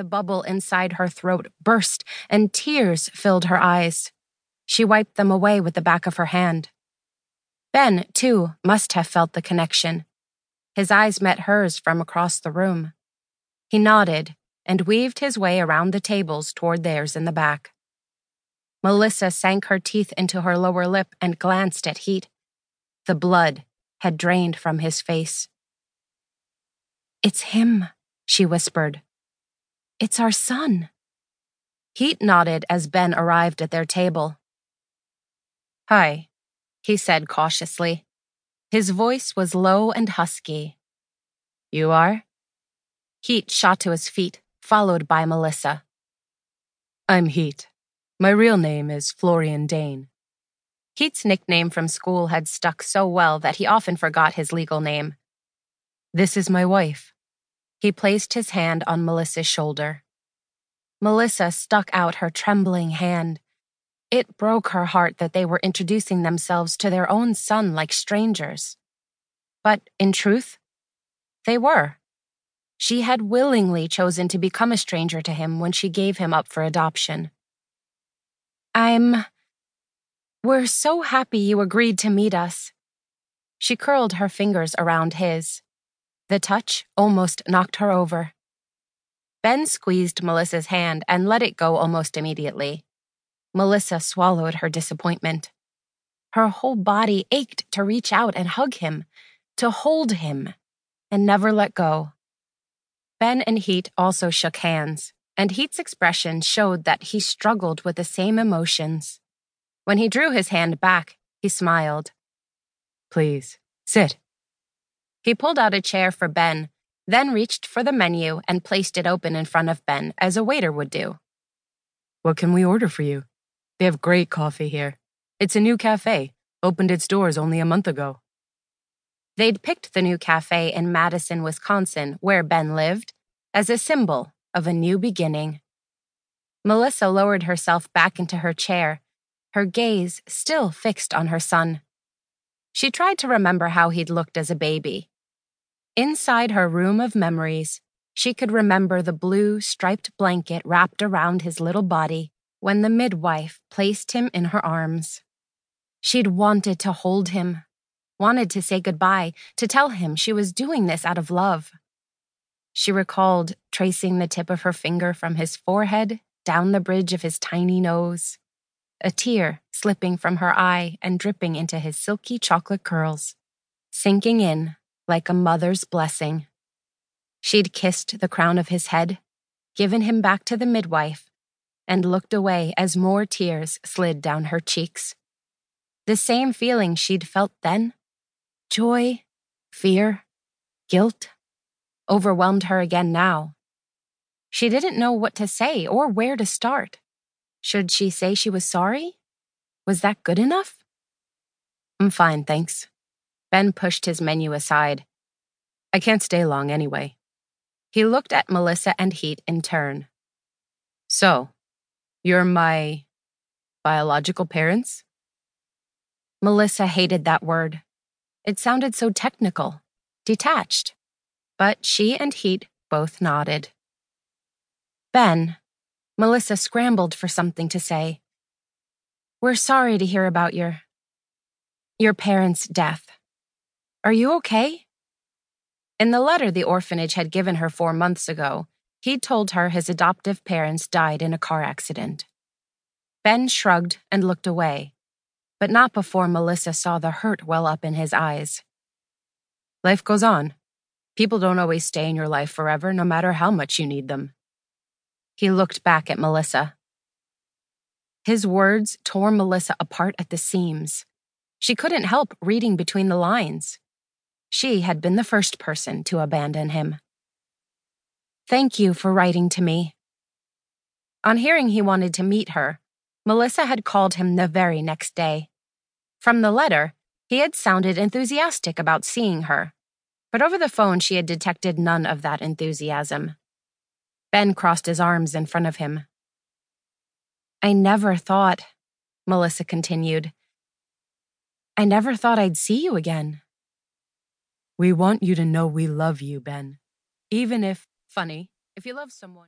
The bubble inside her throat burst, and tears filled her eyes. She wiped them away with the back of her hand. Ben, too, must have felt the connection. His eyes met hers from across the room. He nodded and weaved his way around the tables toward theirs in the back. Melisa sank her teeth into her lower lip and glanced at Heat. The blood had drained from his face. It's him, she whispered. It's our son. Heat nodded as Ben arrived at their table. Hi, he said cautiously. His voice was low and husky. You are? Heat shot to his feet, followed by Melisa. I'm Heat. My real name is Florian Dane. Heat's nickname from school had stuck so well that he often forgot his legal name. This is my wife. He placed his hand on Melisa's shoulder. Melisa stuck out her trembling hand. It broke her heart that they were introducing themselves to their own son like strangers. But in truth, they were. She had willingly chosen to become a stranger to him when she gave him up for adoption. I'm. We're so happy you agreed to meet us. She curled her fingers around his. The touch almost knocked her over. Ben squeezed Melisa's hand and let it go almost immediately. Melisa swallowed her disappointment. Her whole body ached to reach out and hug him, to hold him, and never let go. Ben and Heat also shook hands, and Heat's expression showed that he struggled with the same emotions. When he drew his hand back, he smiled. Please, sit. He pulled out a chair for Ben, then reached for the menu and placed it open in front of Ben as a waiter would do. What can we order for you? They have great coffee here. It's a new cafe, opened its doors only a month ago. They'd picked the new cafe in Madison, Wisconsin, where Ben lived, as a symbol of a new beginning. Melisa lowered herself back into her chair, her gaze still fixed on her son. She tried to remember how he'd looked as a baby. Inside her room of memories, she could remember the blue striped blanket wrapped around his little body when the midwife placed him in her arms. She'd wanted to hold him, wanted to say goodbye, to tell him she was doing this out of love. She recalled tracing the tip of her finger from his forehead down the bridge of his tiny nose, a tear slipping from her eye and dripping into his silky chocolate curls, sinking in like a mother's blessing. She'd kissed the crown of his head, given him back to the midwife, and looked away as more tears slid down her cheeks. The same feeling she'd felt then joy, fear, guilt overwhelmed her again now. She didn't know what to say or where to start. Should she say she was sorry? Was that good enough? I'm fine, thanks. Ben pushed his menu aside. I can't stay long anyway. He looked at Melisa and Heat in turn. So, you're my biological parents? Melisa hated that word. It sounded so technical, detached. But she and Heat both nodded. Ben, Melisa scrambled for something to say. We're sorry to hear about your. your parents' death. Are you okay? In the letter the orphanage had given her four months ago, he'd told her his adoptive parents died in a car accident. Ben shrugged and looked away, but not before Melisa saw the hurt well up in his eyes. Life goes on. People don't always stay in your life forever, no matter how much you need them. He looked back at Melisa. His words tore Melisa apart at the seams. She couldn't help reading between the lines. She had been the first person to abandon him. Thank you for writing to me. On hearing he wanted to meet her, Melisa had called him the very next day. From the letter, he had sounded enthusiastic about seeing her, but over the phone she had detected none of that enthusiasm. Ben crossed his arms in front of him. I never thought, Melisa continued, I never thought I'd see you again. We want you to know we love you, Ben. Even if, funny, if you love someone.